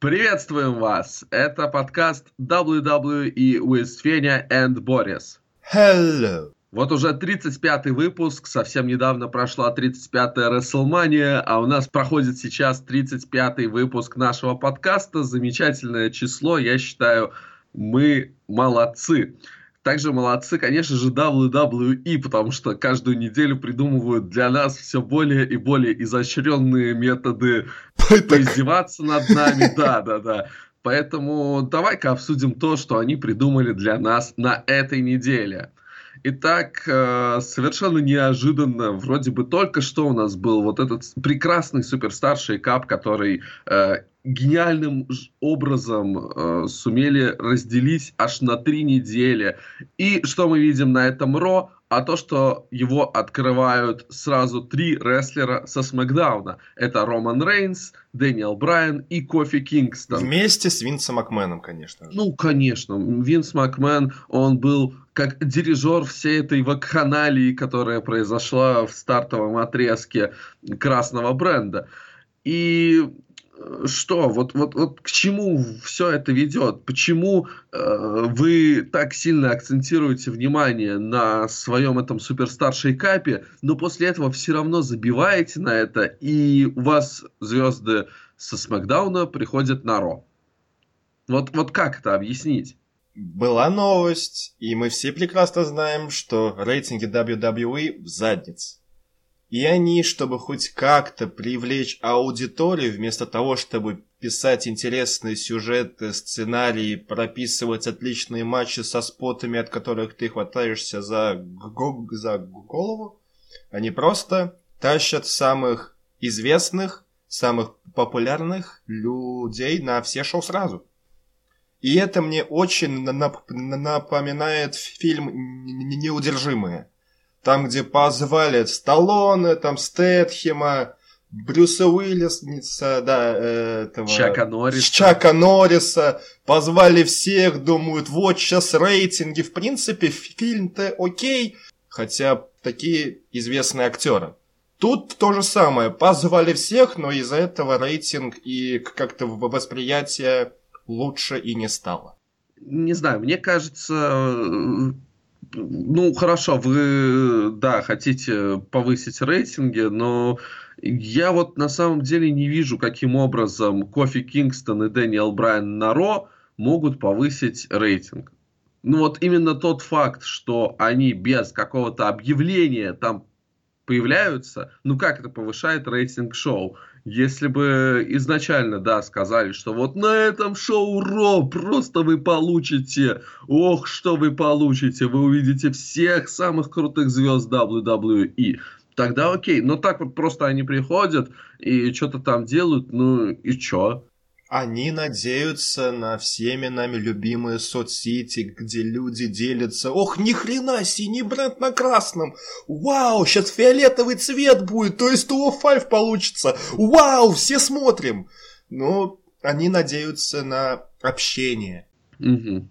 Приветствуем вас! Это подкаст WWE with Fenya and Boris. Hello! Вот уже 35-й выпуск, совсем недавно прошла 35-я WrestleMania, а у нас проходит сейчас 35-й выпуск нашего подкаста. Замечательное число, я считаю, мы молодцы. Также молодцы, конечно же, WWE, потому что каждую неделю придумывают для нас все более и более изощренные методы поиздеваться над нами. Да, да, да. Поэтому давай-ка обсудим то, что они придумали для нас на этой неделе. Итак, э, совершенно неожиданно, вроде бы только что у нас был вот этот прекрасный суперстарший кап, который э, гениальным образом э, сумели разделить аж на три недели. И что мы видим на этом Ро? А то, что его открывают сразу три рестлера со Смакдауна. Это Роман Рейнс, Дэниел Брайан и Кофи Кингстон. Вместе с Винсом Макменом, конечно. Ну, конечно. Винс Макмен, он был как дирижер всей этой вакханалии, которая произошла в стартовом отрезке красного бренда. И что, вот, вот, вот к чему все это ведет? Почему э, вы так сильно акцентируете внимание на своем этом суперстаршей капе, но после этого все равно забиваете на это, и у вас звезды со Смакдауна приходят на Ро? Вот, вот как это объяснить? Была новость, и мы все прекрасно знаем, что рейтинги WWE в заднице. И они, чтобы хоть как-то привлечь аудиторию, вместо того, чтобы писать интересные сюжеты, сценарии, прописывать отличные матчи со спотами, от которых ты хватаешься за, за голову, они просто тащат самых известных, самых популярных людей на все шоу сразу. И это мне очень напоминает фильм «Неудержимые» там, где позвали Сталлоне, там Стэтхема, Брюса Уиллиса, да, этого... Чака Норриса. Чака Норриса. Позвали всех, думают, вот сейчас рейтинги. В принципе, фильм-то окей, хотя такие известные актеры. Тут то же самое. Позвали всех, но из-за этого рейтинг и как-то восприятие лучше и не стало. Не знаю, мне кажется, ну, хорошо, вы, да, хотите повысить рейтинги, но я вот на самом деле не вижу, каким образом Кофи Кингстон и Дэниел Брайан на Ро могут повысить рейтинг. Ну вот именно тот факт, что они без какого-то объявления там появляются, ну как это повышает рейтинг шоу? Если бы изначально, да, сказали, что вот на этом шоу Ро просто вы получите, ох, что вы получите, вы увидите всех самых крутых звезд WWE, тогда окей. Но так вот просто они приходят и что-то там делают, ну и чё? Они надеются на всеми нами любимые соцсети, где люди делятся. Ох, ни хрена, синий бренд на красном. Вау, сейчас фиолетовый цвет будет, то есть Duo 5 получится. Вау, все смотрим. Но они надеются на общение. Угу.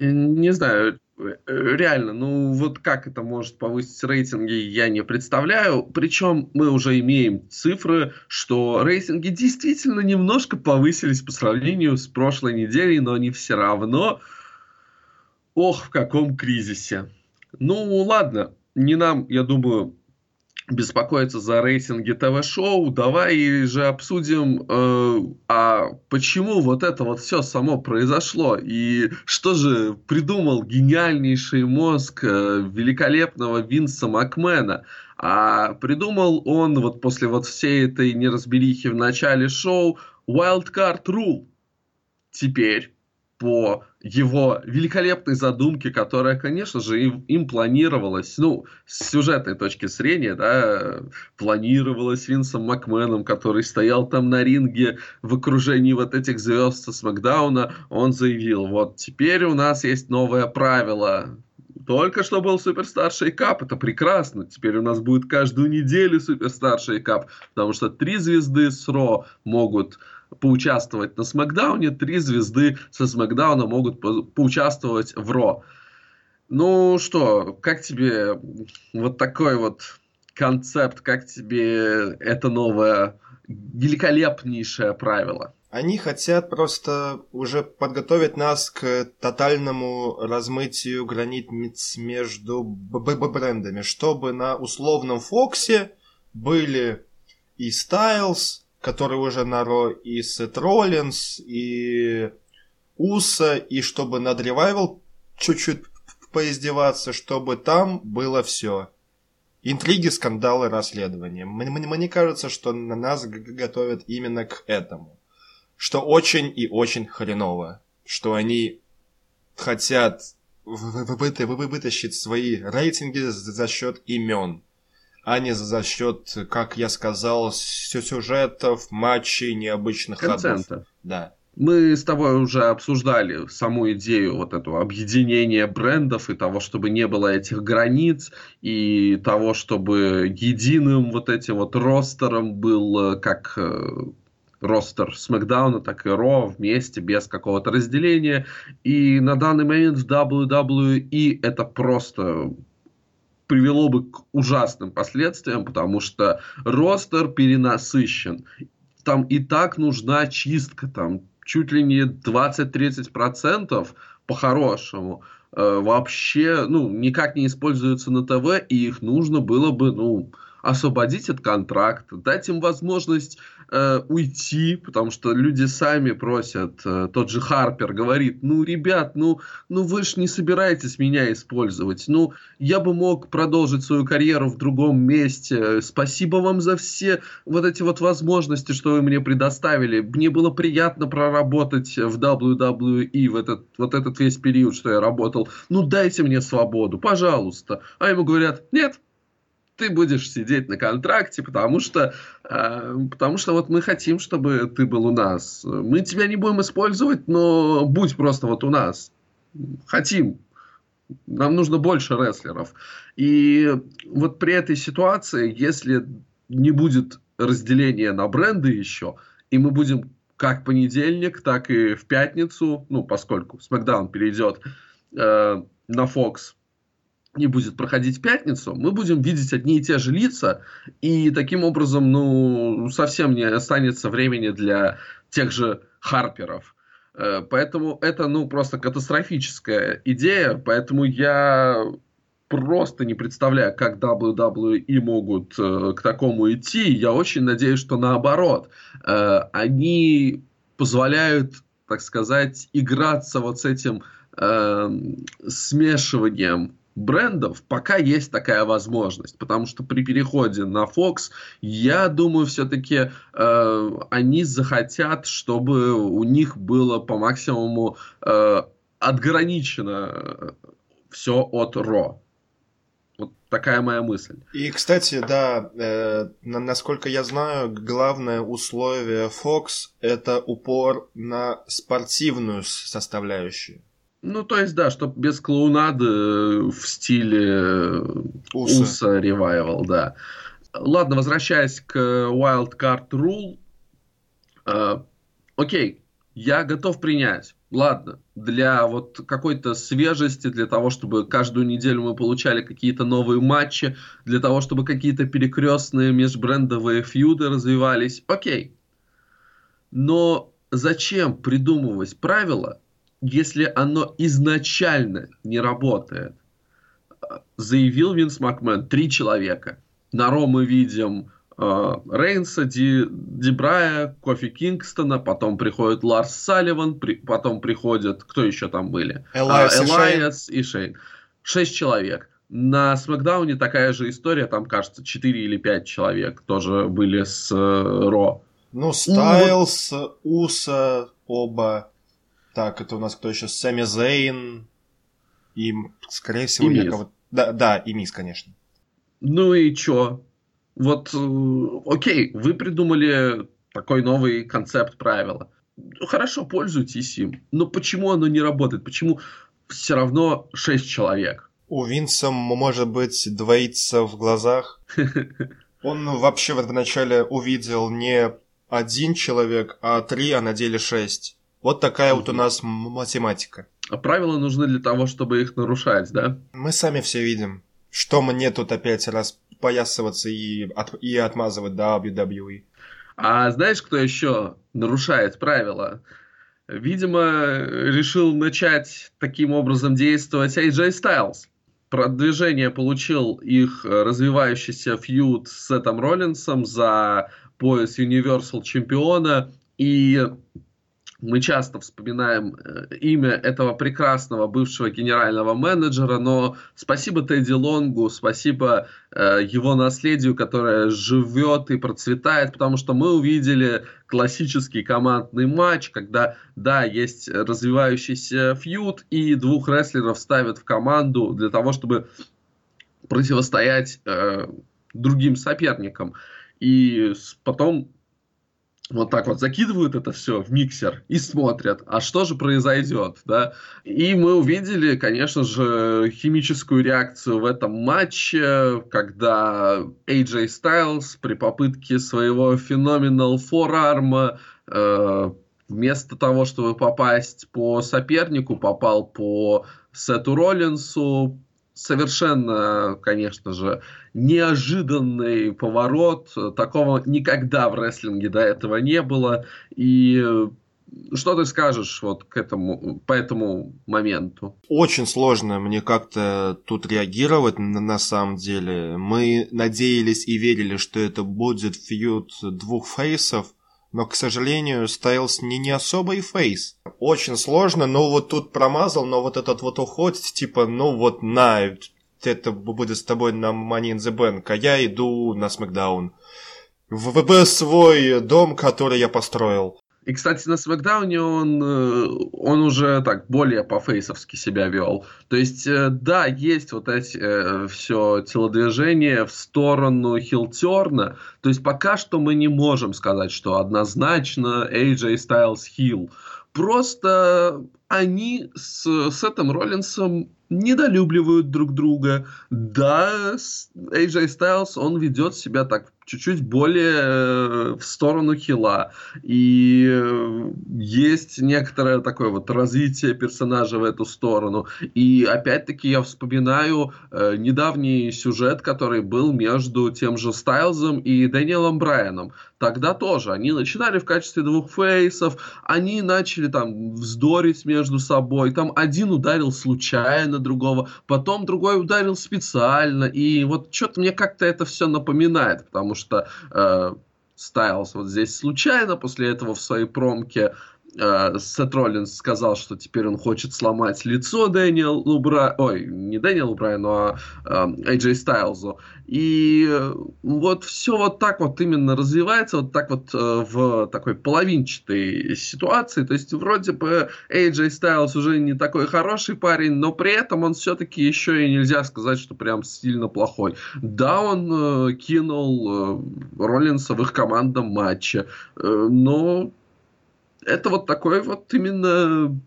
Не знаю, реально, ну вот как это может повысить рейтинги, я не представляю. Причем мы уже имеем цифры, что рейтинги действительно немножко повысились по сравнению с прошлой неделей, но они все равно, ох, в каком кризисе. Ну ладно, не нам, я думаю, беспокоиться за рейтинги ТВ-шоу, давай же обсудим, э, а почему вот это вот все само произошло, и что же придумал гениальнейший мозг э, великолепного Винса Макмена. А придумал он вот после вот всей этой неразберихи в начале шоу Wildcard Rule. Теперь по его великолепной задумке, которая, конечно же, им, им планировалась, ну, с сюжетной точки зрения, да, планировалась Винсом Макменом, который стоял там на ринге в окружении вот этих звезд со Смакдауна, он заявил, вот теперь у нас есть новое правило, только что был суперстарший кап, это прекрасно. Теперь у нас будет каждую неделю суперстарший кап, потому что три звезды с Ро могут поучаствовать на Смакдауне, три звезды со Смакдауна могут по поучаствовать в Ро. Ну что, как тебе вот такой вот концепт, как тебе это новое великолепнейшее правило? Они хотят просто уже подготовить нас к тотальному размытию границ между брендами, чтобы на условном Фоксе были и Стайлз, который уже на Ро, и Сет Роллинс, и Уса, и чтобы над Ревайвал чуть-чуть поиздеваться, чтобы там было все. Интриги, скандалы, расследования. Мне, мне кажется, что на нас готовят именно к этому. Что очень и очень хреново. Что они хотят вытащить свои рейтинги за счет имен, а не за счет, как я сказал, сюжетов, матчей, необычных Концента. ходов. Да. Мы с тобой уже обсуждали саму идею вот этого объединения брендов и того, чтобы не было этих границ, и того, чтобы единым вот этим вот ростером был э, как э, ростер Смакдауна, так и Ро вместе, без какого-то разделения. И на данный момент в WWE это просто привело бы к ужасным последствиям, потому что ростер перенасыщен. Там и так нужна чистка, там чуть ли не 20-30% по-хорошему э, вообще ну, никак не используются на ТВ, и их нужно было бы ну, освободить от контракта, дать им возможность э, уйти, потому что люди сами просят, э, тот же Харпер говорит, ну, ребят, ну, ну вы же не собираетесь меня использовать, ну, я бы мог продолжить свою карьеру в другом месте, спасибо вам за все вот эти вот возможности, что вы мне предоставили, мне было приятно проработать в WWE в этот, вот этот весь период, что я работал, ну, дайте мне свободу, пожалуйста, а ему говорят, нет, ты будешь сидеть на контракте, потому что, э, потому что вот мы хотим, чтобы ты был у нас. Мы тебя не будем использовать, но будь просто вот у нас. Хотим. Нам нужно больше рестлеров. И вот при этой ситуации, если не будет разделения на бренды еще, и мы будем как понедельник, так и в пятницу, ну, поскольку SmackDown перейдет э, на Fox не будет проходить пятницу, мы будем видеть одни и те же лица, и таким образом, ну, совсем не останется времени для тех же Харперов. Э, поэтому это, ну, просто катастрофическая идея, поэтому я просто не представляю, как WWE могут э, к такому идти. Я очень надеюсь, что наоборот. Э, они позволяют, так сказать, играться вот с этим смешиванием брендов пока есть такая возможность, потому что при переходе на Fox, я думаю, все-таки э, они захотят, чтобы у них было по максимуму э, отграничено э, все от Ро. Вот такая моя мысль. И, кстати, да, э, насколько я знаю, главное условие Fox это упор на спортивную составляющую. Ну, то есть, да, чтобы без клоунады э, в стиле э, Уса, Уса ревайвал, да. Ладно, возвращаясь к Wild Card Rule. Э, окей, я готов принять. Ладно, для вот какой-то свежести, для того, чтобы каждую неделю мы получали какие-то новые матчи, для того, чтобы какие-то перекрестные межбрендовые фьюды развивались, окей. Но зачем придумывать правила, если оно изначально не работает. Заявил Винс Макмен, три человека. На Ро мы видим э, Рейнса, Ди, Дебрая, Кофи Кингстона, потом приходит Ларс Салливан, при, потом приходят, кто еще там были? Элайс, а, Элайас и Шейн. Шесть человек. На Смакдауне такая же история, там, кажется, 4 или 5 человек тоже были с э, Ро. Ну, Стайлс, ну, Уса, оба. Так, это у нас кто еще? Сами Зейн. И, скорее всего, и я кого-то... Да, да, и Мисс, конечно. Ну и чё? Вот, э, окей, вы придумали такой новый концепт правила. Хорошо, пользуйтесь им. Но почему оно не работает? Почему все равно 6 человек? У Винса, может быть, двоится в глазах. Он вообще вот вначале увидел не один человек, а три, а на деле шесть. Вот такая вот у нас математика. А правила нужны для того, чтобы их нарушать, да? Мы сами все видим. Что мне тут опять раз поясываться и, от, и отмазывать WWE. А знаешь, кто еще нарушает правила? Видимо, решил начать таким образом действовать AJ Styles. Продвижение получил их развивающийся фьюд с Сетом Роллинсом за пояс Universal чемпиона. И мы часто вспоминаем э, имя этого прекрасного бывшего генерального менеджера, но спасибо Тедди Лонгу, спасибо э, его наследию, которое живет и процветает, потому что мы увидели классический командный матч, когда, да, есть развивающийся фьюд, и двух рестлеров ставят в команду для того, чтобы противостоять э, другим соперникам. И потом вот так вот закидывают это все в миксер и смотрят, а что же произойдет, да. И мы увидели, конечно же, химическую реакцию в этом матче, когда AJ Styles при попытке своего феноменал форарма э, вместо того, чтобы попасть по сопернику, попал по Сету Роллинсу, совершенно, конечно же, неожиданный поворот. Такого никогда в рестлинге до этого не было. И э, что ты скажешь вот к этому, по этому моменту? Очень сложно мне как-то тут реагировать на, на самом деле. Мы надеялись и верили, что это будет фьюд двух фейсов, но, к сожалению, Стайлс не, не особо и фейс. Очень сложно, но вот тут промазал, но вот этот вот уход, типа, ну вот на, это будет с тобой на Money in the Bank, а я иду на Смакдаун. В ВБ свой дом, который я построил. И, кстати, на Смакдауне он, э, он уже так более по-фейсовски себя вел. То есть, э, да, есть вот эти э, все телодвижения в сторону хилтерна. То есть, пока что мы не можем сказать, что однозначно AJ Styles хил. Просто они с Сетом Роллинсом недолюбливают друг друга. Да, AJ Styles, он ведет себя так чуть-чуть более э, в сторону хила. И э, есть некоторое такое вот развитие персонажа в эту сторону. И опять-таки я вспоминаю э, недавний сюжет, который был между тем же Стайлзом и Дэниелом Брайаном. Тогда тоже они начинали в качестве двух фейсов, они начали там вздорить между собой, там один ударил случайно другого, потом другой ударил специально, и вот что-то мне как-то это все напоминает, потому что э, Стайлз вот здесь случайно, после этого в своей промке э, Сет Роллинс сказал, что теперь он хочет сломать лицо Дэниелу Бра... Ой, не Дэниелу Брайану, а э, Стайлзу. И э, вот все вот так вот именно развивается, вот так вот э, в такой половинчатой ситуации. То есть вроде бы AJ Styles уже не такой хороший парень, но при этом он все-таки еще и нельзя сказать, что прям сильно плохой. Да, он э, кинул э, Роллинса в их командном матче, э, но это вот такой вот именно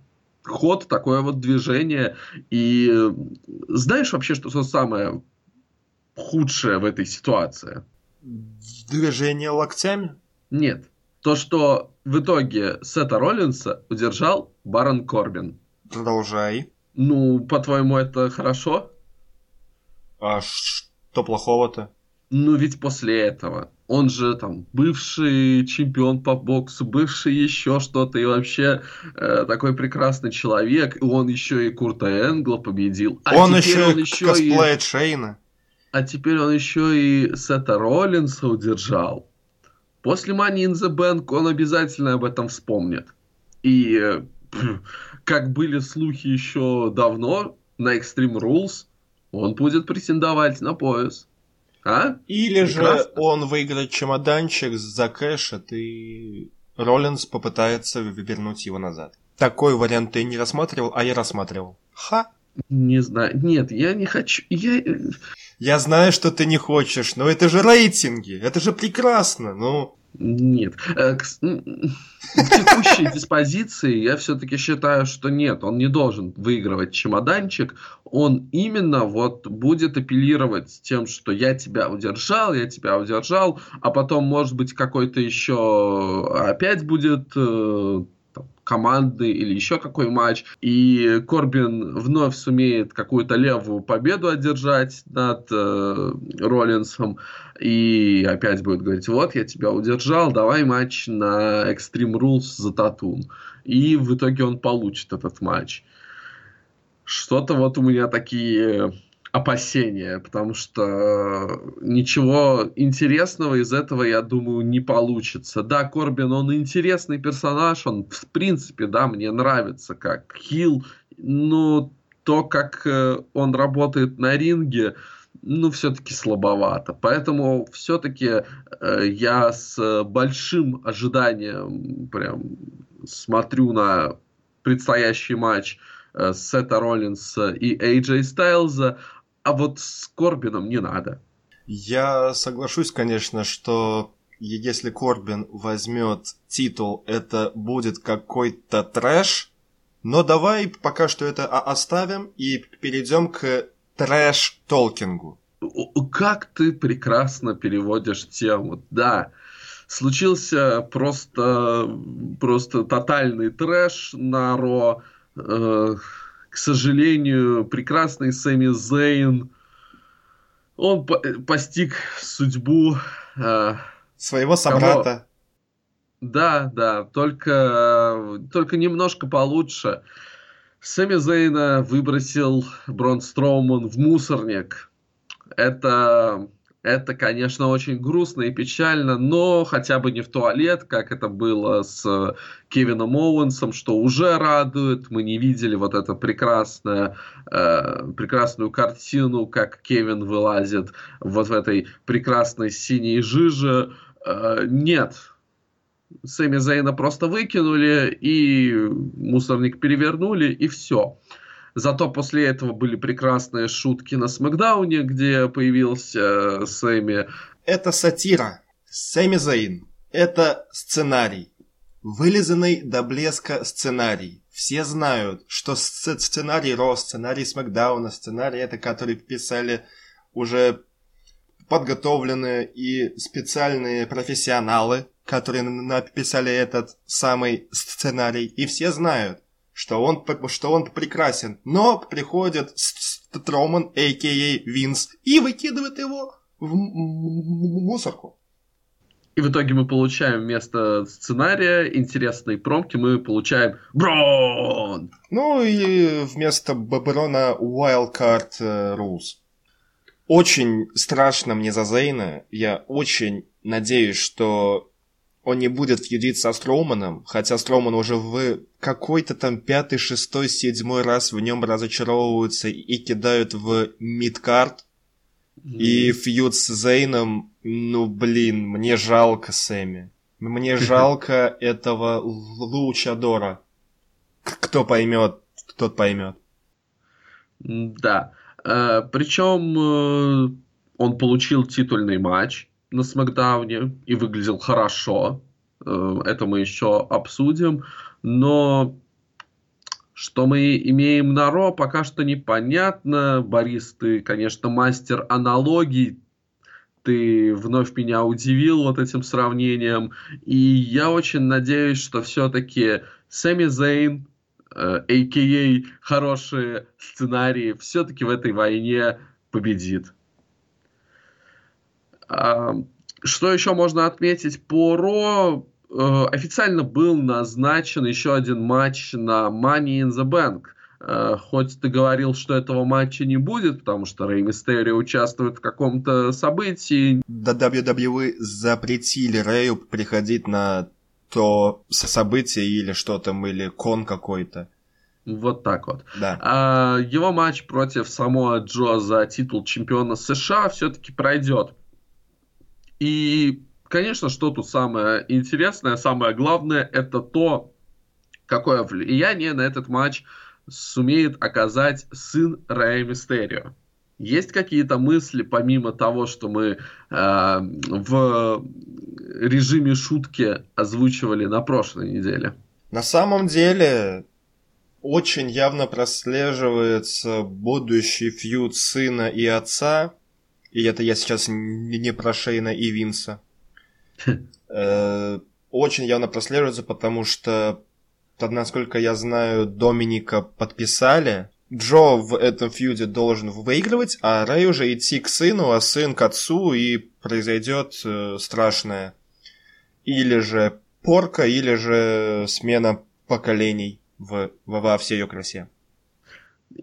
ход, такое вот движение. И э, знаешь вообще, что самое худшее в этой ситуации? Движение локтями? Нет. То, что в итоге Сета Роллинса удержал Барон Корбин. Продолжай. Ну, по-твоему, это хорошо? А что плохого-то? Ну, ведь после этого он же там бывший чемпион по боксу, бывший еще что-то, и вообще э, такой прекрасный человек, и он еще и Курта Энгла победил. А он еще, он еще косплеит и... Шейна. А теперь он еще и Сета Роллинса удержал. После Money in the Bank он обязательно об этом вспомнит. И э, как были слухи еще давно на Extreme Rules, он будет претендовать на пояс. А? Или Прекрасно. же он выиграет чемоданчик за кэшет, и Роллинс попытается вернуть его назад. Такой вариант ты не рассматривал, а я рассматривал. Ха! Не знаю. Нет, я не хочу. Я... Э, я знаю, что ты не хочешь, но это же рейтинги. Это же прекрасно. Ну... Нет. Э, в текущей диспозиции я все-таки считаю, что нет, он не должен выигрывать чемоданчик. Он именно вот будет апеллировать тем, что я тебя удержал, я тебя удержал, а потом, может быть, какой-то еще опять будет э, там, командный или еще какой матч, и Корбин вновь сумеет какую-то левую победу одержать над э, Роллинсом, и опять будет говорить, вот, я тебя удержал, давай матч на Extreme Rules за Татун. И в итоге он получит этот матч. Что-то вот у меня такие опасения, потому что ничего интересного из этого, я думаю, не получится. Да, Корбин, он интересный персонаж, он в принципе, да, мне нравится как хил, но то, как э, он работает на ринге, ну, все-таки слабовато. Поэтому все-таки э, я с большим ожиданием прям смотрю на предстоящий матч э, Сета Роллинса и AJ Стайлза, а вот с Корбином не надо. Я соглашусь, конечно, что если Корбин возьмет титул, это будет какой-то трэш. Но давай пока что это оставим и перейдем к трэш-толкингу. Как ты прекрасно переводишь тему, да. Случился просто, просто тотальный трэш на Ро. Э, к сожалению, прекрасный Сэмми Зейн, он по постиг судьбу... Э, Своего собрата. Кого... Да, да, только, только немножко получше. Сэмми Зейна выбросил Брон Строуман в мусорник. Это это, конечно, очень грустно и печально, но хотя бы не в туалет, как это было с Кевином Оуэнсом, что уже радует. Мы не видели вот эту прекрасную, э, прекрасную картину, как Кевин вылазит вот в этой прекрасной синей жиже. Э, нет, Сэмми Зейна просто выкинули, и мусорник перевернули, и все. Зато после этого были прекрасные шутки на Смакдауне, где появился э, Сэмми. Это сатира. Сэмми Заин. Это сценарий. Вылизанный до блеска сценарий. Все знают, что сценарий Ро, сценарий Смакдауна, сценарий это, который писали уже подготовленные и специальные профессионалы, которые написали этот самый сценарий. И все знают, что он, что он прекрасен. Но приходит Строман, а.к.а. Винс, и выкидывает его в мусорку. И в итоге мы получаем вместо сценария интересной промки, мы получаем Брон! Ну и вместо Брона Wildcard э, Rules. Очень страшно мне за Зейна. Я очень надеюсь, что он не будет фьюдить со Строуманом, хотя Строуман уже в какой-то там пятый, шестой, седьмой раз в нем разочаровываются и кидают в мидкарт. Mm. И фьюд с Зейном, ну блин, мне жалко Сэмми. Мне жалко этого Лучадора. Кто поймет, тот поймет. Да. Э, Причем э, он получил титульный матч на Смакдауне и выглядел хорошо. Э, это мы еще обсудим. Но что мы имеем на Ро, пока что непонятно. Борис, ты, конечно, мастер аналогий. Ты вновь меня удивил вот этим сравнением. И я очень надеюсь, что все-таки Сэмми Зейн, а.к.а. Э, хорошие сценарии, все-таки в этой войне победит. Что еще можно отметить по Ро? Э, официально был назначен еще один матч на Money in the Bank. Э, хоть ты говорил, что этого матча не будет, потому что Рэй Мистерио участвует в каком-то событии. Да WWE запретили Рэю приходить на то событие или что там, или кон какой-то. Вот так вот. Да. А, его матч против Самоа Джо за титул чемпиона США все-таки пройдет. И, конечно, что тут самое интересное, самое главное, это то, какое влияние на этот матч сумеет оказать сын Рэя Мистерио. Есть какие-то мысли, помимо того, что мы э, в режиме шутки озвучивали на прошлой неделе? На самом деле, очень явно прослеживается будущий фьюд сына и отца, и это я сейчас не про Шейна и Винса, э, очень явно прослеживается, потому что насколько я знаю, Доминика подписали. Джо в этом фьюде должен выигрывать, а Рэй уже идти к сыну, а сын к отцу, и произойдет э, страшное. Или же порка, или же смена поколений в, во, во всей ее красе.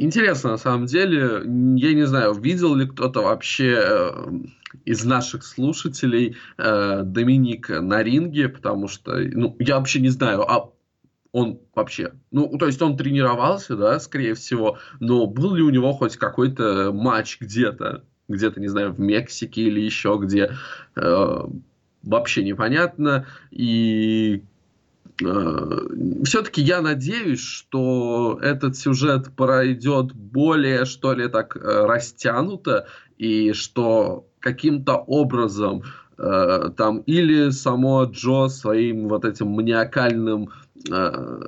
Интересно, на самом деле, я не знаю, видел ли кто-то вообще э, из наших слушателей э, Доминика на ринге, потому что, ну, я вообще не знаю, а он вообще, ну, то есть он тренировался, да, скорее всего, но был ли у него хоть какой-то матч где-то, где-то, не знаю, в Мексике или еще где, э, вообще непонятно, и все-таки я надеюсь, что этот сюжет пройдет более, что ли, так э, растянуто, и что каким-то образом э, там или само Джо своим вот этим маниакальным э,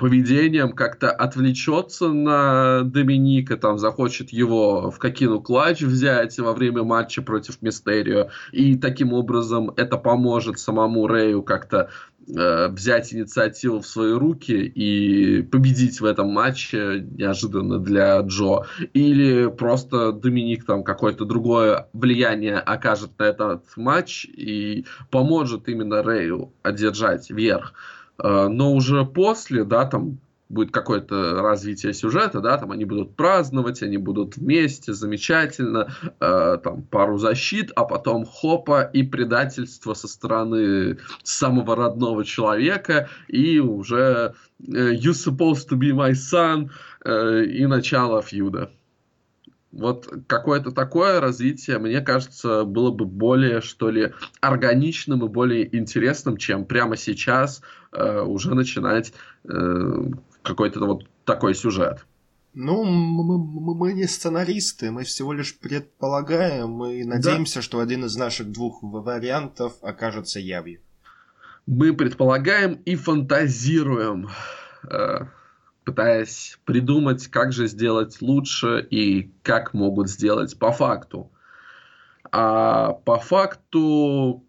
поведением как-то отвлечется на Доминика, там захочет его в какину клатч взять во время матча против Мистерио, и таким образом это поможет самому Рэю как-то э, взять инициативу в свои руки и победить в этом матче неожиданно для Джо. Или просто Доминик там какое-то другое влияние окажет на этот матч и поможет именно Рэю одержать верх. Э, но уже после, да, там будет какое-то развитие сюжета, да, там они будут праздновать, они будут вместе, замечательно, э, там пару защит, а потом хопа и предательство со стороны самого родного человека, и уже э, you supposed to be my son, э, и начало фьюда. Вот какое-то такое развитие, мне кажется, было бы более, что ли, органичным и более интересным, чем прямо сейчас э, уже начинать э, какой-то вот такой сюжет. Ну, мы, мы, мы не сценаристы, мы всего лишь предполагаем мы надеемся, да. что один из наших двух вариантов окажется явью. Мы предполагаем и фантазируем. Э, пытаясь придумать, как же сделать лучше и как могут сделать по факту. А по факту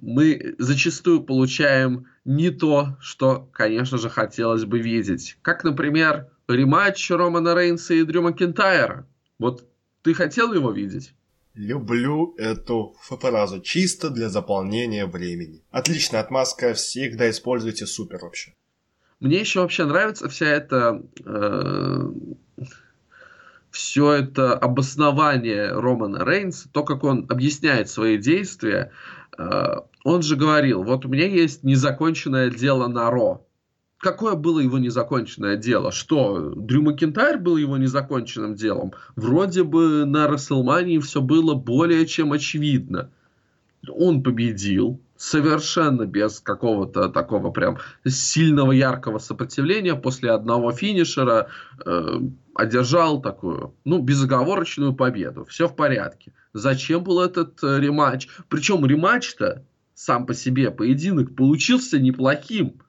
мы зачастую получаем не то, что, конечно же, хотелось бы видеть. Как, например, рематч Романа Рейнса и Дрю Макентайра. Вот ты хотел его видеть? Люблю эту фразу чисто для заполнения времени. Отличная отмазка, всегда используйте супер вообще. Мне еще вообще нравится вся эта... Э, все это обоснование Романа Рейнса, то, как он объясняет свои действия. Э, он же говорил, вот у меня есть незаконченное дело на Ро. Какое было его незаконченное дело? Что, Дрю Макентайр был его незаконченным делом? Вроде бы на Расселмании все было более чем очевидно. Он победил, совершенно без какого-то такого прям сильного яркого сопротивления после одного финишера э, одержал такую, ну, безоговорочную победу. Все в порядке. Зачем был этот э, рематч? Причем рематч-то сам по себе поединок получился неплохим.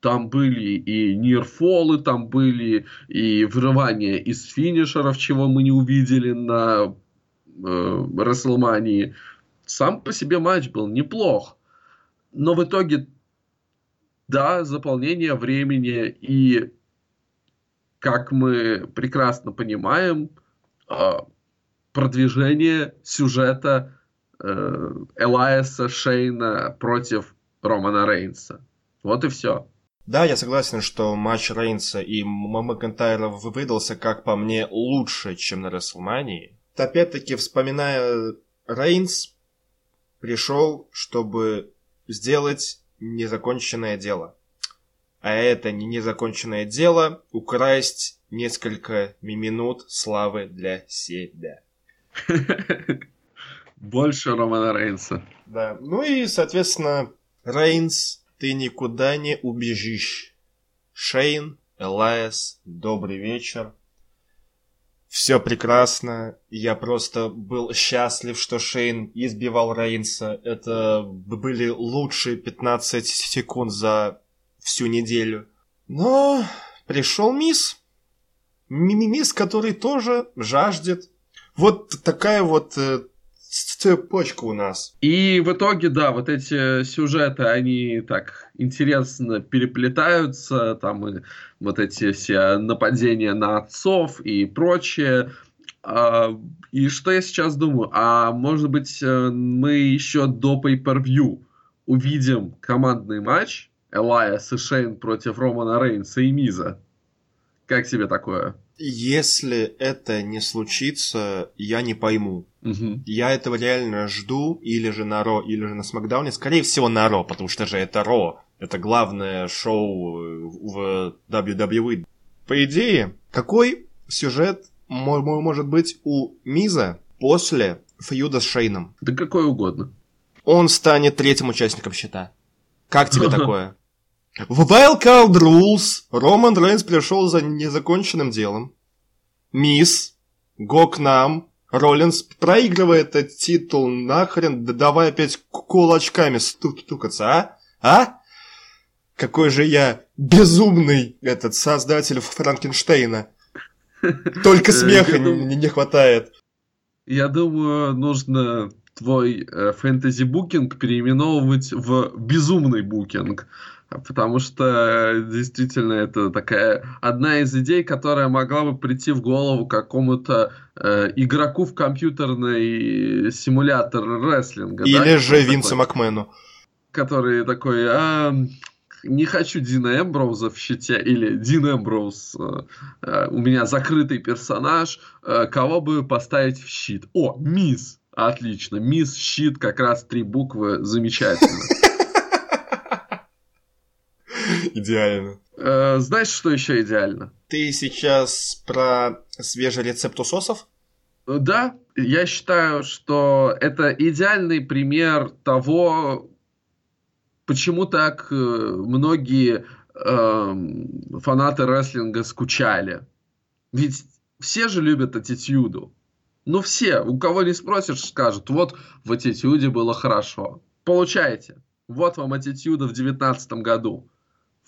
Там были и нирфолы, там были и вырывания из финишеров, чего мы не увидели на э, Расселмании. Сам по себе матч был неплох но в итоге, да, заполнение времени и, как мы прекрасно понимаем, а, продвижение сюжета э, Элайса Шейна против Романа Рейнса. Вот и все. Да, я согласен, что матч Рейнса и Макентайра выдался, как по мне, лучше, чем на Расселмании. Опять-таки, вспоминая Рейнс, пришел, чтобы сделать незаконченное дело. А это не незаконченное дело украсть несколько минут славы для себя. Больше Романа Рейнса. Да. Ну и, соответственно, Рейнс, ты никуда не убежишь. Шейн, Элайас, добрый вечер все прекрасно. Я просто был счастлив, что Шейн избивал Рейнса. Это были лучшие 15 секунд за всю неделю. Но пришел мисс. Мисс, который тоже жаждет. Вот такая вот э, цепочка у нас. И в итоге, да, вот эти сюжеты, они так интересно переплетаются, там и вот эти все нападения на отцов и прочее. А, и что я сейчас думаю? А может быть, э, мы еще до Pay-Per-View увидим командный матч Элайас и Шейн против Романа Рейнса и Миза? Как тебе такое? Если это не случится, я не пойму. Угу. Я этого реально жду, или же на Ро, или же на Смакдауне. Скорее всего, на Ро, потому что же это Ро. Это главное шоу в WWE. По идее, какой сюжет может быть у Миза после фьюда с Шейном? Да какой угодно. Он станет третьим участником счета. Как тебе такое? В Wildcard Rules Роман Рейнс пришел за незаконченным делом. Мисс, Гокнам, Роллинс проигрывает этот титул нахрен, да давай опять кулачками стукаться, а? А? Какой же я безумный этот создатель Франкенштейна. Только смеха не, не хватает. Я думаю, нужно твой э, фэнтези-букинг переименовывать в безумный букинг. Потому что действительно это такая одна из идей, которая могла бы прийти в голову какому-то э, игроку в компьютерный симулятор рестлинга. Или да, же Винсу такой, Макмену. Который такой, а, не хочу Дина Эмброуза в щите, или Дин Эмброуз, э, э, у меня закрытый персонаж, э, кого бы поставить в щит? О, Мисс! Отлично, Мисс, щит, как раз три буквы, замечательно. Идеально. Э, знаешь, что еще идеально? Ты сейчас про свежий рецепт усосов? Да, я считаю, что это идеальный пример того, почему так э, многие э, фанаты рестлинга скучали. Ведь все же любят аттитюду. Ну все, у кого не спросишь, скажут, вот в аттитюде было хорошо. Получайте. Вот вам аттитюда в девятнадцатом году.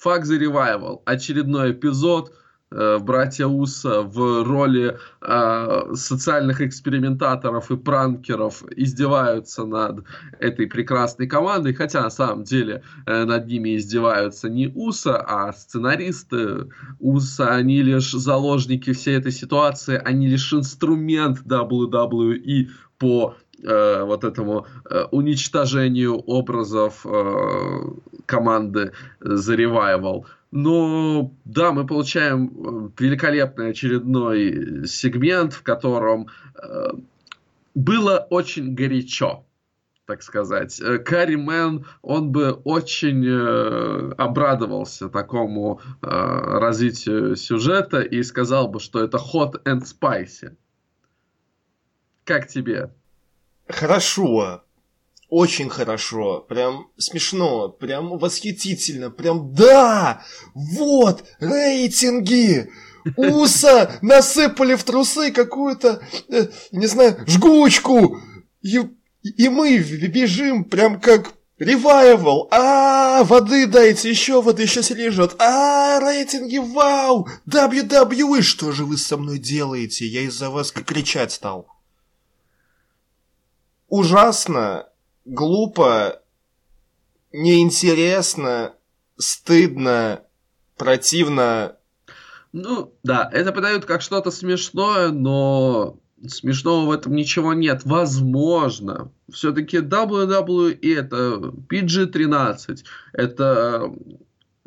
The Revival. Очередной эпизод. Э, братья Уса в роли э, социальных экспериментаторов и пранкеров издеваются над этой прекрасной командой, хотя на самом деле э, над ними издеваются не Уса, а сценаристы Уса, они лишь заложники всей этой ситуации, они лишь инструмент WWE по э, вот этому э, уничтожению образов э, команды The Revival. Но да, мы получаем э, великолепный очередной сегмент, в котором э, было очень горячо так сказать. Э, Карри Мэн, он бы очень э, обрадовался такому э, развитию сюжета и сказал бы, что это hot and spicy. Как тебе? Хорошо. Очень хорошо. Прям смешно. Прям восхитительно. Прям да! Вот! Рейтинги! Уса насыпали в трусы какую-то, э, не знаю, жгучку. И, и мы бежим прям как Ревайвал! А, воды дайте, еще воды, еще жжет. А, рейтинги, вау! WWE, что же вы со мной делаете? Я из-за вас кричать стал ужасно, глупо, неинтересно, стыдно, противно. Ну, да, это подают как что-то смешное, но смешного в этом ничего нет. Возможно, все-таки WWE это PG-13, это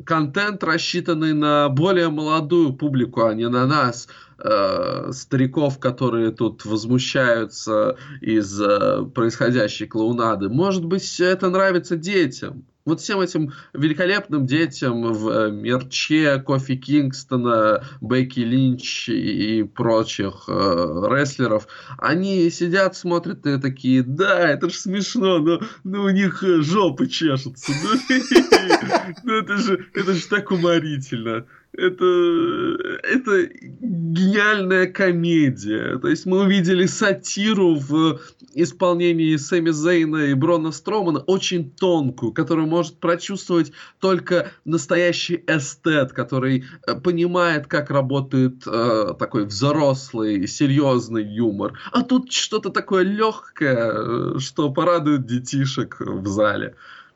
контент, рассчитанный на более молодую публику, а не на нас, э, стариков, которые тут возмущаются из э, происходящей клоунады. Может быть, это нравится детям. Вот всем этим великолепным детям в э, мерче Кофи Кингстона, Бекки Линч и прочих э, рестлеров, они сидят, смотрят и такие, да, это же смешно, но, но у них жопы чешутся. Ну, Ну это же так уморительно это, это гениальная комедия. То есть мы увидели сатиру в исполнении Сэмми Зейна и Брона Стромана, очень тонкую, которую может прочувствовать только настоящий эстет, который э, понимает, как работает э, такой взрослый, серьезный юмор. А тут что-то такое легкое, э, что порадует детишек в зале.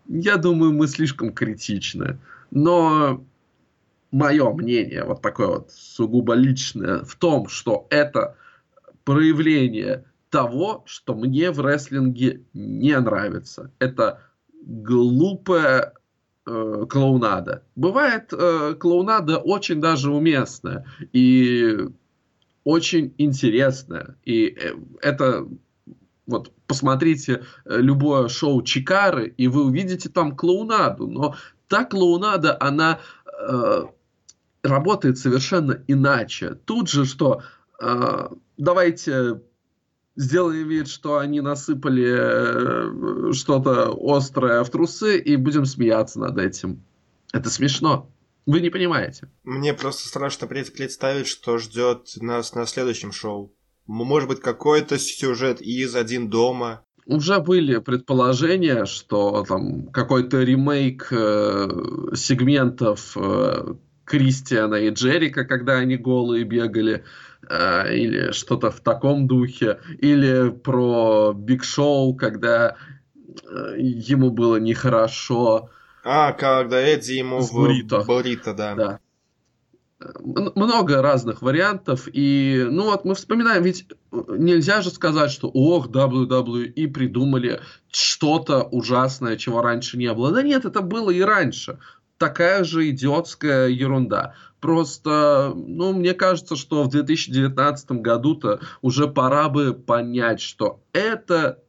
Я думаю, мы слишком критичны. Но мое мнение, вот такое вот сугубо личное, в том, что это проявление того, что мне в рестлинге не нравится. Это глупая э, клоунада. Бывает э, клоунада очень даже уместная и очень интересная. И э, это вот посмотрите э, любое шоу Чикары, и вы увидите там клоунаду. Но та клоунада, она э, работает совершенно иначе. Тут же что, э, давайте сделаем вид, что они насыпали э, что-то острое в трусы и будем смеяться над этим. Это смешно. Вы не понимаете. Мне просто страшно представить, что ждет нас на следующем шоу. Может быть, какой-то сюжет из «Один дома», уже были предположения, что там какой-то ремейк э, сегментов э, Кристиана и Джерика, когда они голые бегали, э, или что-то в таком духе, или про Биг Шоу, когда э, ему было нехорошо. А, когда Эдди ему в буррито. буррито, да. да. Много разных вариантов, и, ну вот, мы вспоминаем, ведь нельзя же сказать, что, ох, WWE придумали что-то ужасное, чего раньше не было. Да нет, это было и раньше такая же идиотская ерунда. Просто, ну, мне кажется, что в 2019 году-то уже пора бы понять, что это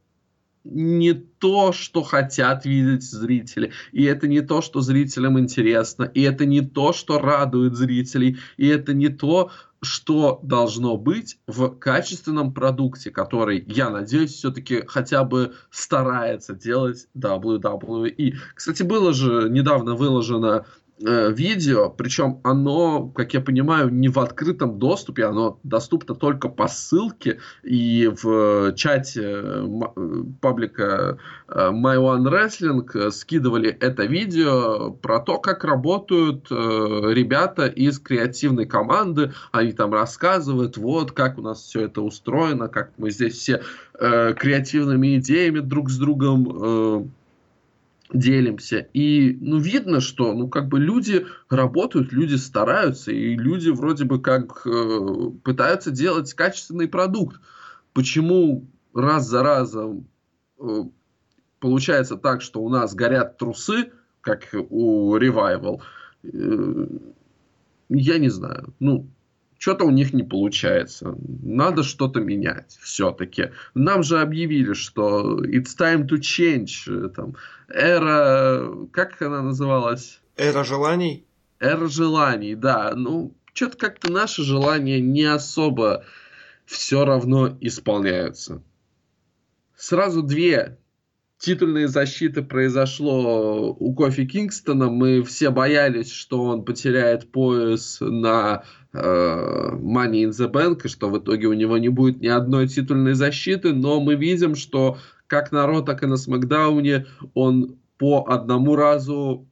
не то, что хотят видеть зрители, и это не то, что зрителям интересно, и это не то, что радует зрителей, и это не то, что должно быть в качественном продукте, который, я надеюсь, все-таки хотя бы старается делать WWE. Кстати, было же недавно выложено Э, видео, причем оно, как я понимаю, не в открытом доступе, оно доступно только по ссылке, и в чате э, паблика э, My One Wrestling скидывали это видео про то, как работают ребята из креативной команды, они там рассказывают, вот, как у нас все это устроено, как мы здесь все креативными идеями друг с другом делимся. И, ну, видно, что, ну, как бы люди работают, люди стараются, и люди вроде бы как э, пытаются делать качественный продукт. Почему раз за разом э, получается так, что у нас горят трусы, как у Revival, э, я не знаю. Ну, что-то у них не получается. Надо что-то менять все-таки. Нам же объявили, что it's time to change. Там, эра... Как она называлась? Эра желаний? Эра желаний, да. Ну, что-то как-то наши желания не особо все равно исполняются. Сразу две титульные защиты произошло у Кофи Кингстона. Мы все боялись, что он потеряет пояс на э, Money in the Bank, и что в итоге у него не будет ни одной титульной защиты. Но мы видим, что как на Ро, так и на Смакдауне он по одному разу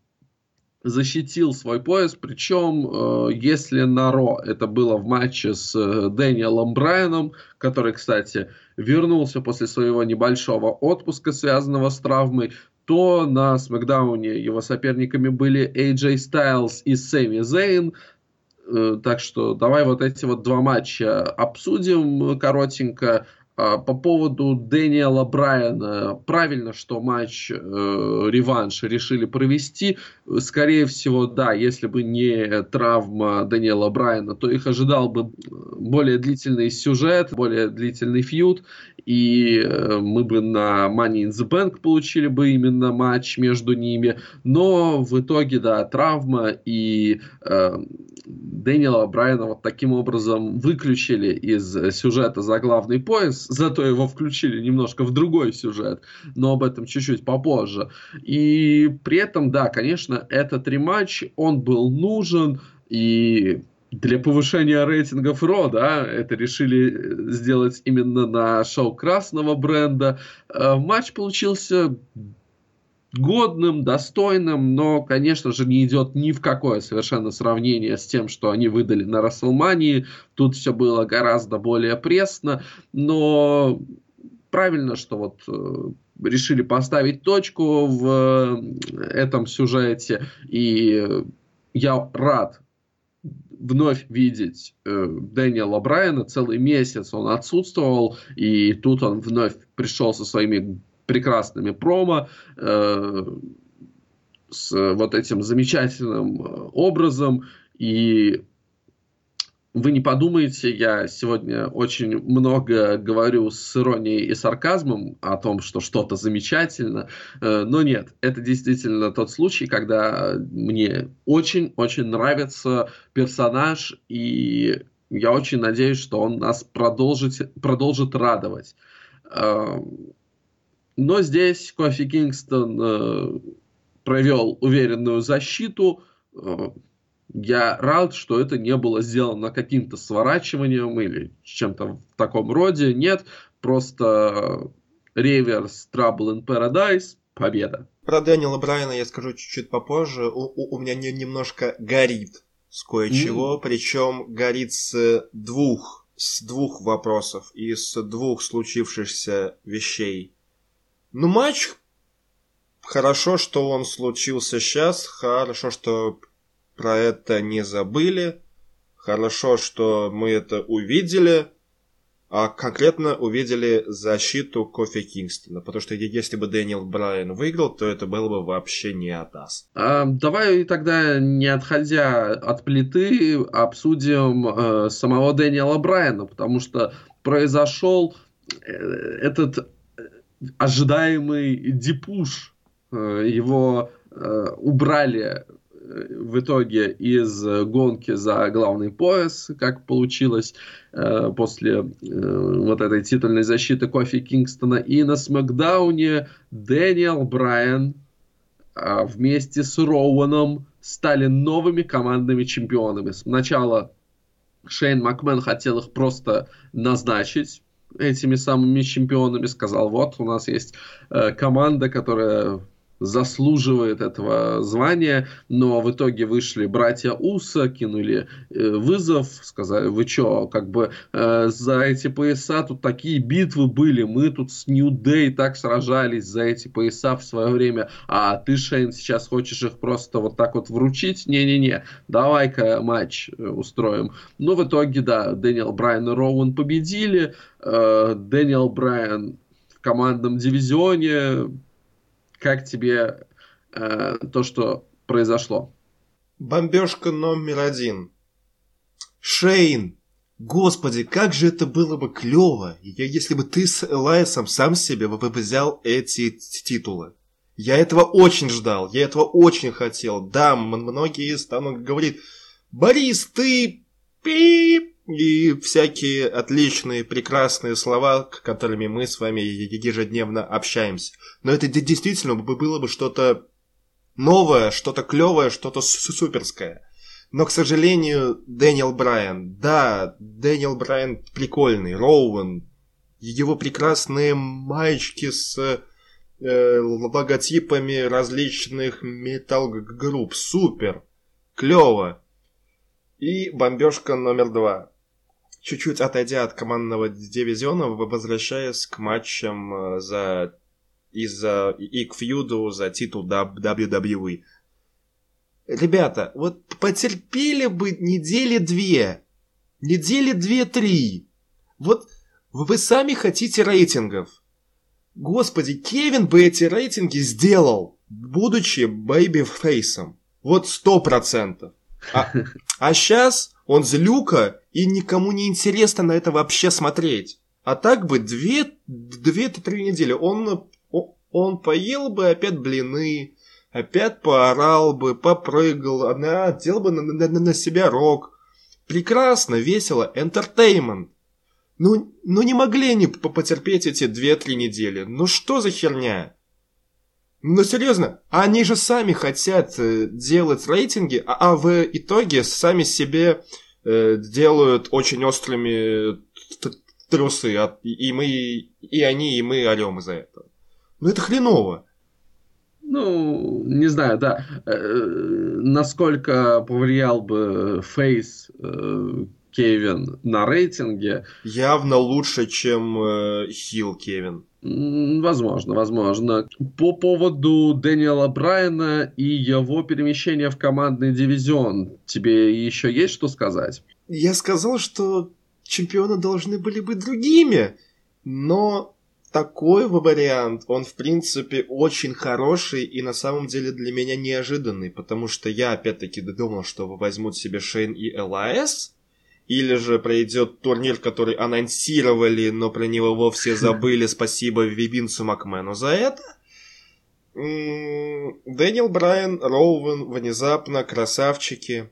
защитил свой пояс, причем э, если на Ро это было в матче с э, Дэниелом Брайаном, который, кстати, вернулся после своего небольшого отпуска, связанного с травмой, то на Смакдауне его соперниками были AJ Styles и Сэмми Зейн, так что давай вот эти вот два матча обсудим коротенько. А, по поводу Дэниела Брайана, правильно, что матч э, реванш решили провести. Скорее всего, да, если бы не травма Дэниела Брайана, то их ожидал бы более длительный сюжет, более длительный фьюд, и э, мы бы на Money in the Bank получили бы именно матч между ними. Но в итоге, да, травма и э, Дэниела Брайана вот таким образом выключили из сюжета за главный пояс, зато его включили немножко в другой сюжет, но об этом чуть-чуть попозже. И при этом, да, конечно, этот рематч, он был нужен, и для повышения рейтингов Ро, да, это решили сделать именно на шоу красного бренда. Э, матч получился годным, достойным, но, конечно же, не идет ни в какое совершенно сравнение с тем, что они выдали на Расселмании. Тут все было гораздо более пресно, но правильно, что вот э, решили поставить точку в э, этом сюжете, и я рад вновь видеть э, Дэниела Брайана. Целый месяц он отсутствовал, и тут он вновь пришел со своими прекрасными промо, э, с вот этим замечательным э, образом. И вы не подумайте, я сегодня очень много говорю с иронией и сарказмом о том, что что-то замечательно, э, но нет, это действительно тот случай, когда мне очень-очень нравится персонаж, и я очень надеюсь, что он нас продолжит, продолжит радовать. Э, но здесь Кофи Кингстон э, провел уверенную защиту. Э, я рад, что это не было сделано каким-то сворачиванием или чем-то в таком роде. Нет, просто реверс Trouble in Paradise, победа. Про Дэниела Брайана я скажу чуть-чуть попозже. У, у, у меня не, немножко горит с кое-чего, mm. причем горит с двух, с двух вопросов и с двух случившихся вещей. Ну, матч хорошо, что он случился сейчас, хорошо, что про это не забыли, хорошо, что мы это увидели, а конкретно увидели защиту Кофи Кингстона, потому что если бы Дэниел Брайан выиграл, то это было бы вообще не от нас. А, давай тогда, не отходя от плиты, обсудим э, самого Дэниела Брайана, потому что произошел э, этот ожидаемый дипуш. Э, его э, убрали э, в итоге из гонки за главный пояс, как получилось после вот этой титульной защиты Кофи Кингстона. И на Смакдауне Дэниел Брайан вместе с Роуаном стали новыми командными чемпионами. Сначала Шейн Макмен хотел их просто назначить, этими самыми чемпионами, сказал, вот у нас есть э, команда, которая заслуживает этого звания, но в итоге вышли братья Уса, кинули э, вызов, сказали, вы что, как бы э, за эти пояса тут такие битвы были, мы тут с Нью Дэй так сражались за эти пояса в свое время, а ты, Шейн, сейчас хочешь их просто вот так вот вручить? Не-не-не, давай-ка матч э, устроим. Но в итоге, да, Дэниел Брайан и Роуэн победили, э, Дэниел Брайан в командном дивизионе как тебе э, то, что произошло? Бомбежка номер один. Шейн, господи, как же это было бы клево, если бы ты с Элайсом сам себе бы взял эти титулы. Я этого очень ждал, я этого очень хотел. Да, многие станут говорить, Борис, ты пип, и всякие отличные, прекрасные слова, которыми мы с вами ежедневно общаемся. Но это действительно было бы что-то новое, что-то клевое, что-то суперское. Но, к сожалению, Дэниел Брайан, да, Дэниел Брайан прикольный, Роуэн, его прекрасные маечки с э, логотипами различных металл-групп, супер, клево. И бомбежка номер два чуть-чуть отойдя от командного дивизиона, возвращаясь к матчам э, за из-за и к feud у за титул WWE. Ребята, вот потерпели бы недели две, недели две-три. Вот вы сами хотите рейтингов. Господи, Кевин бы эти рейтинги сделал, будучи babyface ом. Вот сто процентов. А, а сейчас он злюка и никому не интересно на это вообще смотреть. А так бы две, две-три недели он, он поел бы опять блины, опять поорал бы, попрыгал, надел бы на, на, на себя рок. Прекрасно, весело, entertainment. Ну, ну не могли они потерпеть эти две-три недели. Ну что за херня? Ну серьезно, они же сами хотят э, делать рейтинги, а, а в итоге сами себе э, делают очень острыми трусы, а, и мы, и они, и мы орем из-за этого. Ну это хреново. Ну, не знаю, да. Э, насколько повлиял бы Фейс э, Кевин на рейтинге. Явно лучше, чем э, Хилл Кевин. Возможно, возможно. По поводу Дэниела Брайана и его перемещения в командный дивизион, тебе еще есть что сказать? Я сказал, что чемпионы должны были быть другими, но такой вариант, он в принципе очень хороший и на самом деле для меня неожиданный, потому что я опять-таки думал, что возьмут себе Шейн и ЛАС, или же пройдет турнир, который анонсировали, но про него вовсе забыли. Спасибо Вивинсу Макмену за это. Дэниел Брайан, Роуэн, внезапно, красавчики.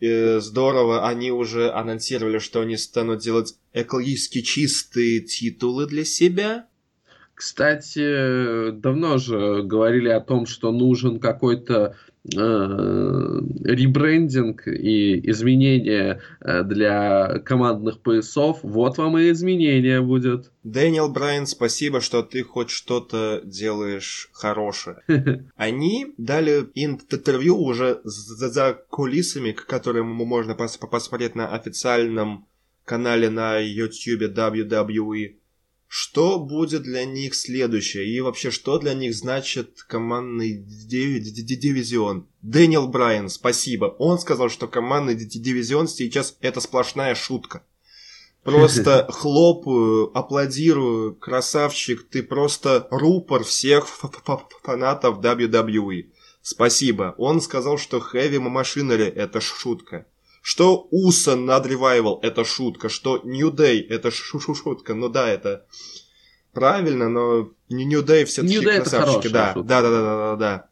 И здорово, они уже анонсировали, что они станут делать экологически чистые титулы для себя. Кстати, давно же говорили о том, что нужен какой-то Э, ребрендинг и изменения э, для командных поясов, вот вам и изменения будет. Дэниел Брайан, спасибо, что ты хоть что-то делаешь хорошее. Они дали интервью уже за, за кулисами, которые можно посмотреть на официальном канале на YouTube WWE что будет для них следующее и вообще что для них значит командный дивизион. Дэниел Брайан, спасибо. Он сказал, что командный дивизион сейчас это сплошная шутка. Просто хлопаю, аплодирую, красавчик, ты просто рупор всех фанатов WWE. Спасибо. Он сказал, что Heavy Machinery это шутка. Что Уса над Ревайвал это шутка, что New Day это шутка. Ну да, это правильно, но New Day все-таки красавчики. Да, да, да, да, да, да, да.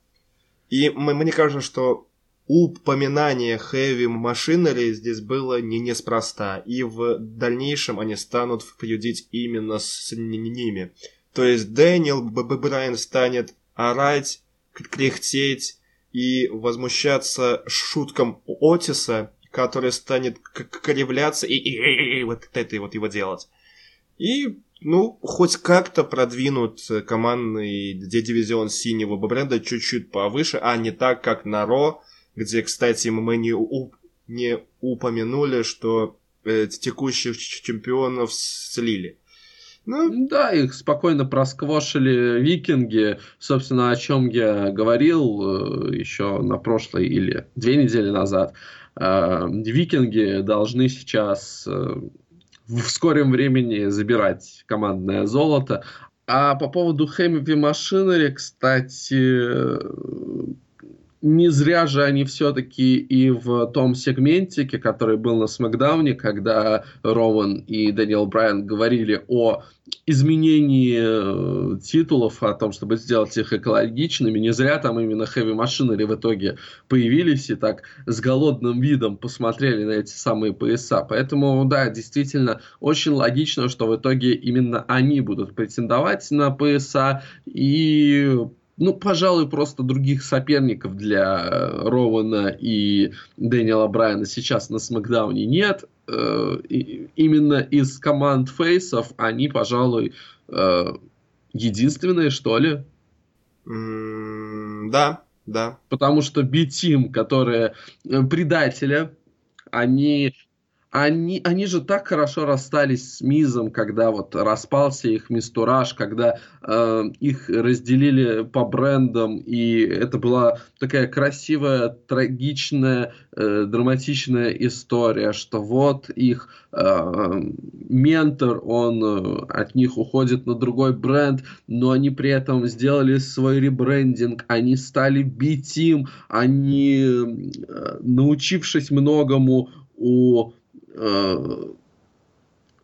И мне кажется, что упоминание Heavy Machinery здесь было не неспроста, и в дальнейшем они станут фьюдить именно с ними. То есть Дэниел Брайан станет орать, кряхтеть и возмущаться шуткам Отиса, который станет кривляться и, и, и, и вот это вот его делать. И, ну, хоть как-то продвинут командный дивизион синего бренда чуть-чуть повыше, а не так, как на Ро, где, кстати, мы не, у, не упомянули, что э, текущих чемпионов слили. Ну, да, их спокойно просквошили викинги, собственно, о чем я говорил э, еще на прошлой или две недели назад. Э, викинги должны сейчас э, в скором времени забирать командное золото. А по поводу Heavy Machinery, кстати, не зря же они все-таки и в том сегментике, который был на Смакдауне, когда Роман и Дэниел Брайан говорили о изменении э, титулов, о том, чтобы сделать их экологичными, не зря там именно Heavy Machinery в итоге появились и так с голодным видом посмотрели на эти самые пояса. Поэтому, да, действительно, очень логично, что в итоге именно они будут претендовать на пояса и ну, пожалуй, просто других соперников для э, Рована и Дэниела Брайана сейчас на Смакдауне нет. Э, именно из команд фейсов они, пожалуй, э, единственные, что ли. Mm, да, да. Потому что B-Team, которые предателя, они они, они же так хорошо расстались с Мизом, когда вот распался их мистураж, когда э, их разделили по брендам, и это была такая красивая, трагичная, э, драматичная история, что вот их э, ментор, он э, от них уходит на другой бренд, но они при этом сделали свой ребрендинг, они стали битим, они, э, научившись многому у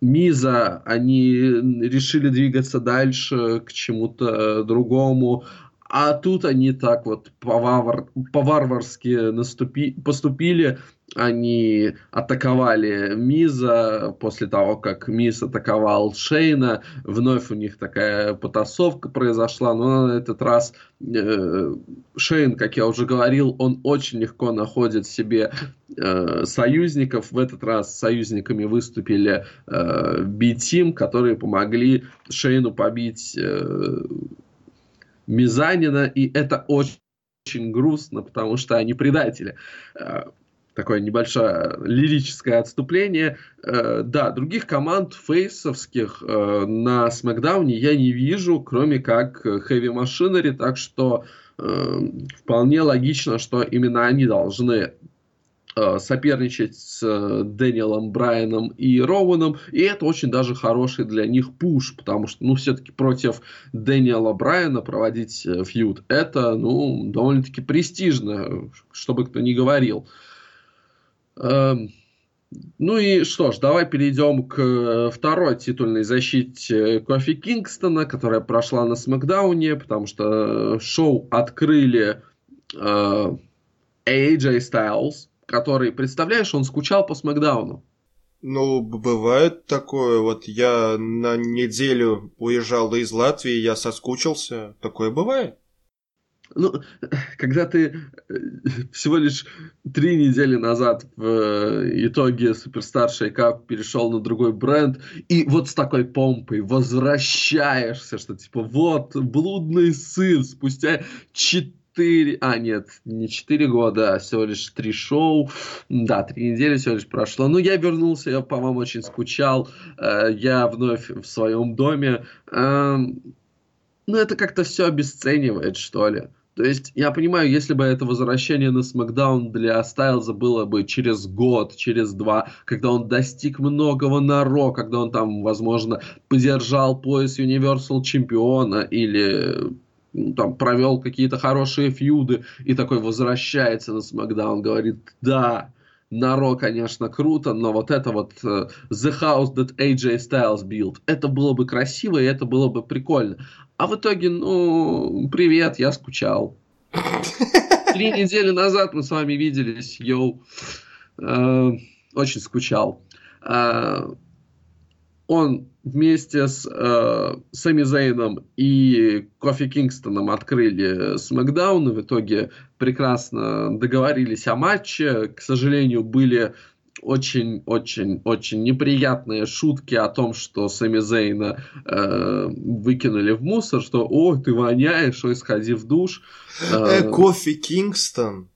Миза, они решили двигаться дальше к чему-то другому. А тут они так вот по-варварски наступи, поступили, они атаковали Миза после того, как Миз атаковал Шейна. Вновь у них такая потасовка произошла, но на этот раз э, Шейн, как я уже говорил, он очень легко находит себе э, союзников. В этот раз союзниками выступили э, B-Team, которые помогли Шейну побить э, Мизанина, и это очень очень грустно, потому что они предатели. Э, такое небольшое лирическое отступление. Э, да, других команд фейсовских э, на Смакдауне я не вижу, кроме как Heavy Machinery, так что вполне логично, что именно они должны соперничать с Дэниелом Брайаном и Роуаном, и это очень даже хороший для них пуш, потому что, ну, все-таки против Дэниела Брайана проводить фьюд, это, ну, довольно-таки престижно, чтобы кто ни говорил. Эм, ну и что ж, давай перейдем к э, второй титульной защите Кофи Кингстона, которая прошла на Смакдауне, потому что шоу открыли э, AJ Styles, который, представляешь, он скучал по Смакдауну. Ну, бывает такое. Вот я на неделю уезжал из Латвии, я соскучился. Такое бывает. Ну, когда ты э, всего лишь три недели назад в э, итоге Суперстар Шейкап перешел на другой бренд, и вот с такой помпой возвращаешься, что типа вот, блудный сын, спустя четыре, а нет, не четыре года, а всего лишь три шоу, да, три недели всего лишь прошло. Ну, я вернулся, я по вам очень скучал, э, я вновь в своем доме. Эм, ну, это как-то все обесценивает, что ли. То есть, я понимаю, если бы это возвращение на Смакдаун для Стайлза было бы через год, через два, когда он достиг многого на Ро, когда он там, возможно, подержал пояс Universal чемпиона или ну, там провел какие-то хорошие фьюды и такой возвращается на Смакдаун, говорит, да, на Ро, конечно, круто, но вот это вот uh, The House That AJ Styles Built, это было бы красиво и это было бы прикольно. А в итоге, ну, привет, я скучал. Три недели назад мы с вами виделись, йоу. Э, очень скучал. Он вместе с э, Сами Зейном и Кофи Кингстоном открыли Смакдаун, и в итоге прекрасно договорились о матче. К сожалению, были очень-очень-очень неприятные шутки о том, что Сами Зейна э, выкинули в мусор, что «О, ты воняешь, ой, сходи в душ». Э, э Кофи Кингстон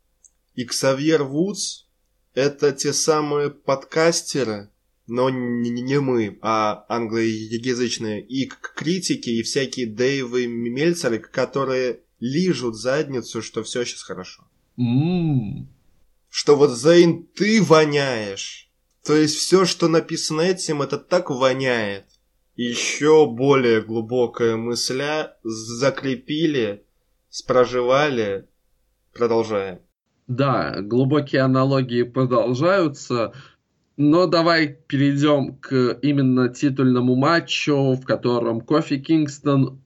и Ксавьер Вудс – это те самые подкастеры, но не, мы, а англоязычные, и критики, и всякие Дэйвы Мельцеры, которые лижут задницу, что все сейчас хорошо. Mm что вот Зейн, ты воняешь. То есть все, что написано этим, это так воняет. Еще более глубокая мысля закрепили, спроживали, продолжаем. Да, глубокие аналогии продолжаются. Но давай перейдем к именно титульному матчу, в котором Кофи Кингстон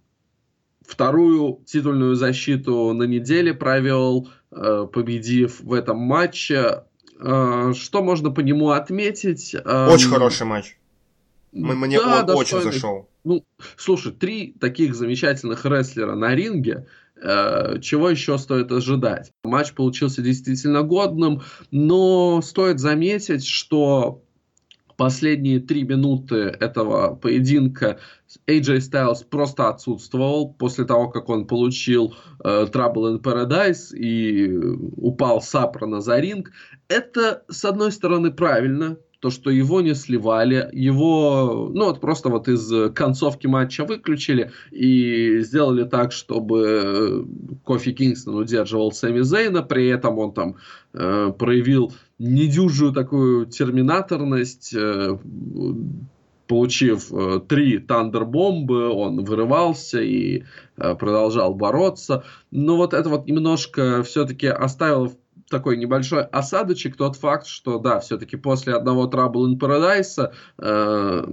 вторую титульную защиту на неделе провел Э, победив в этом матче. Э, что можно по нему отметить? Эм, очень хороший матч. Мне да, он очень зашел. Ну, слушай, три таких замечательных рестлера на ринге, чего еще стоит ожидать? Матч получился действительно годным, но стоит заметить, что последние три минуты этого поединка AJ Styles просто отсутствовал после того, как он получил э, Trouble in Paradise и упал сапрано за ринг. Это, с одной стороны, правильно, то, что его не сливали, его, ну вот просто вот из концовки матча выключили и сделали так, чтобы Кофи Кингстон удерживал Сэмми Зейна, при этом он там э, проявил недюжую такую терминаторность, э, получив э, три тандербомбы, он вырывался и э, продолжал бороться. Но вот это вот немножко все-таки оставило такой небольшой осадочек тот факт, что да, все-таки после одного Trouble in Paradise э,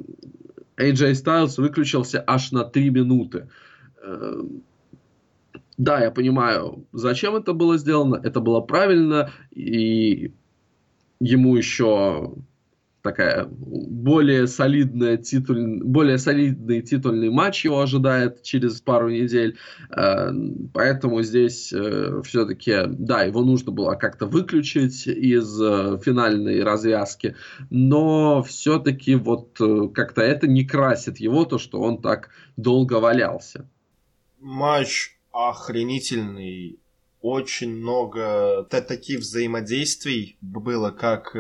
AJ Styles выключился аж на 3 минуты. Э, да, я понимаю, зачем это было сделано, это было правильно, и ему еще такая более солидная титуль, более солидный титульный матч его ожидает через пару недель, э, поэтому здесь э, все-таки, да, его нужно было как-то выключить из э, финальной развязки, но все-таки вот как-то это не красит его, то, что он так долго валялся. Матч охренительный, очень много таких взаимодействий было, как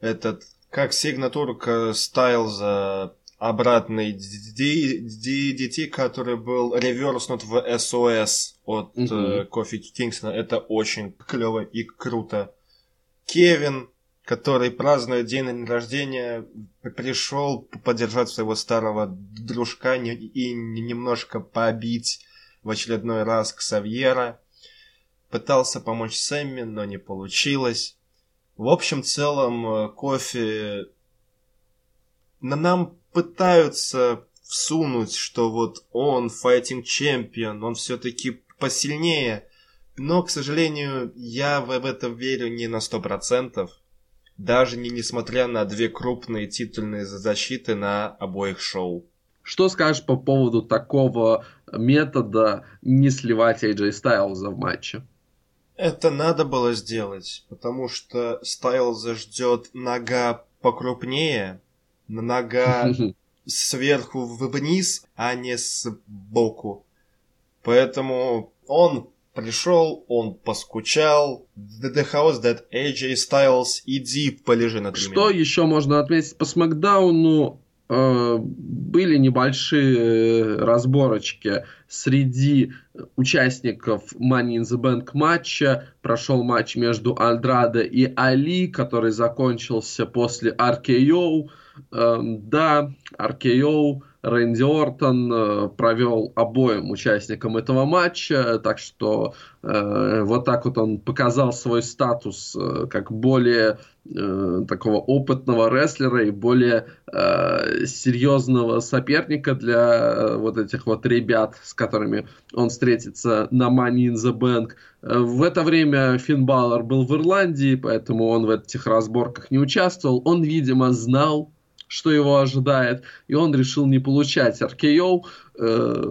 этот как сигнатурка Стайлза обратный DDT, который был реверснут в SOS от mm-hmm. Кофи Кингсона. Это очень клево и круто. Кевин, который празднует день рождения, пришел поддержать своего старого дружка и немножко побить в очередной раз Ксавьера. Пытался помочь Сэмми, но не получилось. В общем целом, э, кофе на нам пытаются всунуть, что вот он файтинг чемпион, он все-таки посильнее. Но, к сожалению, я в это верю не на сто процентов. Даже не несмотря на две крупные титульные защиты на обоих шоу. Что скажешь по поводу такого метода не сливать AJ Styles в матче? Это надо было сделать, потому что Стайлза ждет нога покрупнее, нога сверху вниз, а не сбоку. Поэтому он пришел, он поскучал. The house that AJ Styles, иди полежи на Что еще можно отметить по Смакдауну? Э, были небольшие э, разборочки среди участников Money in the Bank матча. Прошел матч между Андрадо и Али, который закончился после RKO. Эм, да, RKO Рэнди Ортон э, провел обоим участникам этого матча, так что э, вот так вот он показал свой статус э, как более э, такого опытного рестлера и более э, серьезного соперника для э, вот этих вот ребят, с которыми он встретится на Money in the Bank. Э, в это время Финн Баллар был в Ирландии, поэтому он в этих разборках не участвовал. Он, видимо, знал, что его ожидает, и он решил не получать RKO, э,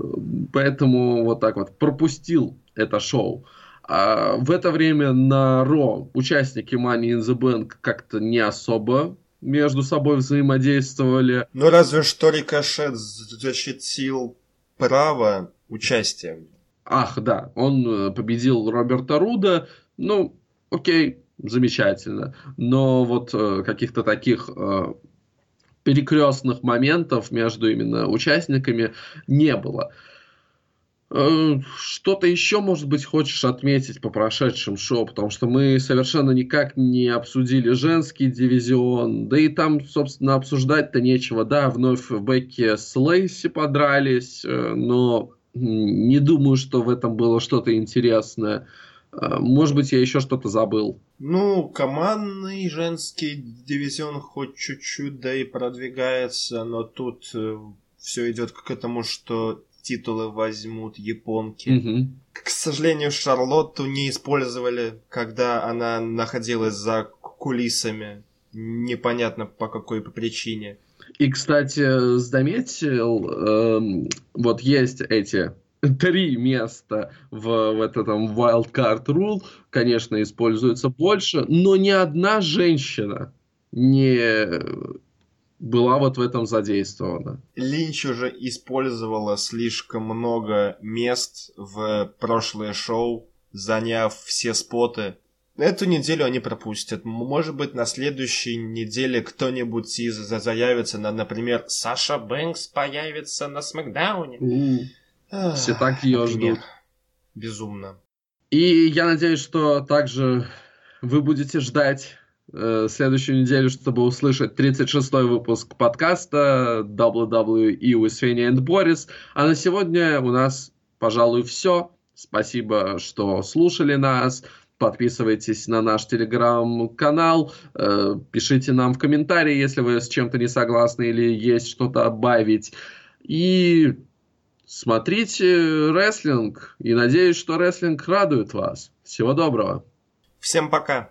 поэтому вот так вот пропустил это шоу. А в это время на Ро участники Money in the Bank как-то не особо между собой взаимодействовали. Ну разве что Рикошет защитил право участия. Ах, да, он э, победил Роберта Руда, ну, окей, замечательно. Но вот э, каких-то таких э, перекрестных моментов между именно участниками не было. Э, что-то еще, может быть, хочешь отметить по прошедшим шоу, потому что мы совершенно никак не обсудили женский дивизион, да и там, собственно, обсуждать-то нечего. Да, вновь в Бекке с Лейси подрались, э, но не думаю, что в этом было что-то интересное. Э, может быть, я еще что-то забыл. Ну, командный женский дивизион хоть чуть-чуть, да и продвигается, но тут э, все идет к этому, что титулы возьмут японки. Угу. К сожалению, Шарлотту не использовали, когда она находилась за кулисами. Непонятно по какой причине. И, кстати, заметил, э, вот есть эти три места в, в этом wildcard rule, конечно, используется больше, но ни одна женщина не была вот в этом задействована. Линч уже использовала слишком много мест в прошлое шоу, заняв все споты. Эту неделю они пропустят. Может быть, на следующей неделе кто-нибудь из заявится, на, например, Саша Бэнкс появится на Смакдауне. Mm. Все так ее ждут. Безумно. И я надеюсь, что также вы будете ждать э, следующую неделю, чтобы услышать 36-й выпуск подкаста WWE with Фенни and Борис. А на сегодня у нас, пожалуй, все. Спасибо, что слушали нас. Подписывайтесь на наш телеграм-канал, э, пишите нам в комментарии, если вы с чем-то не согласны или есть что-то добавить. И Смотрите рестлинг и надеюсь, что рестлинг радует вас. Всего доброго. Всем пока.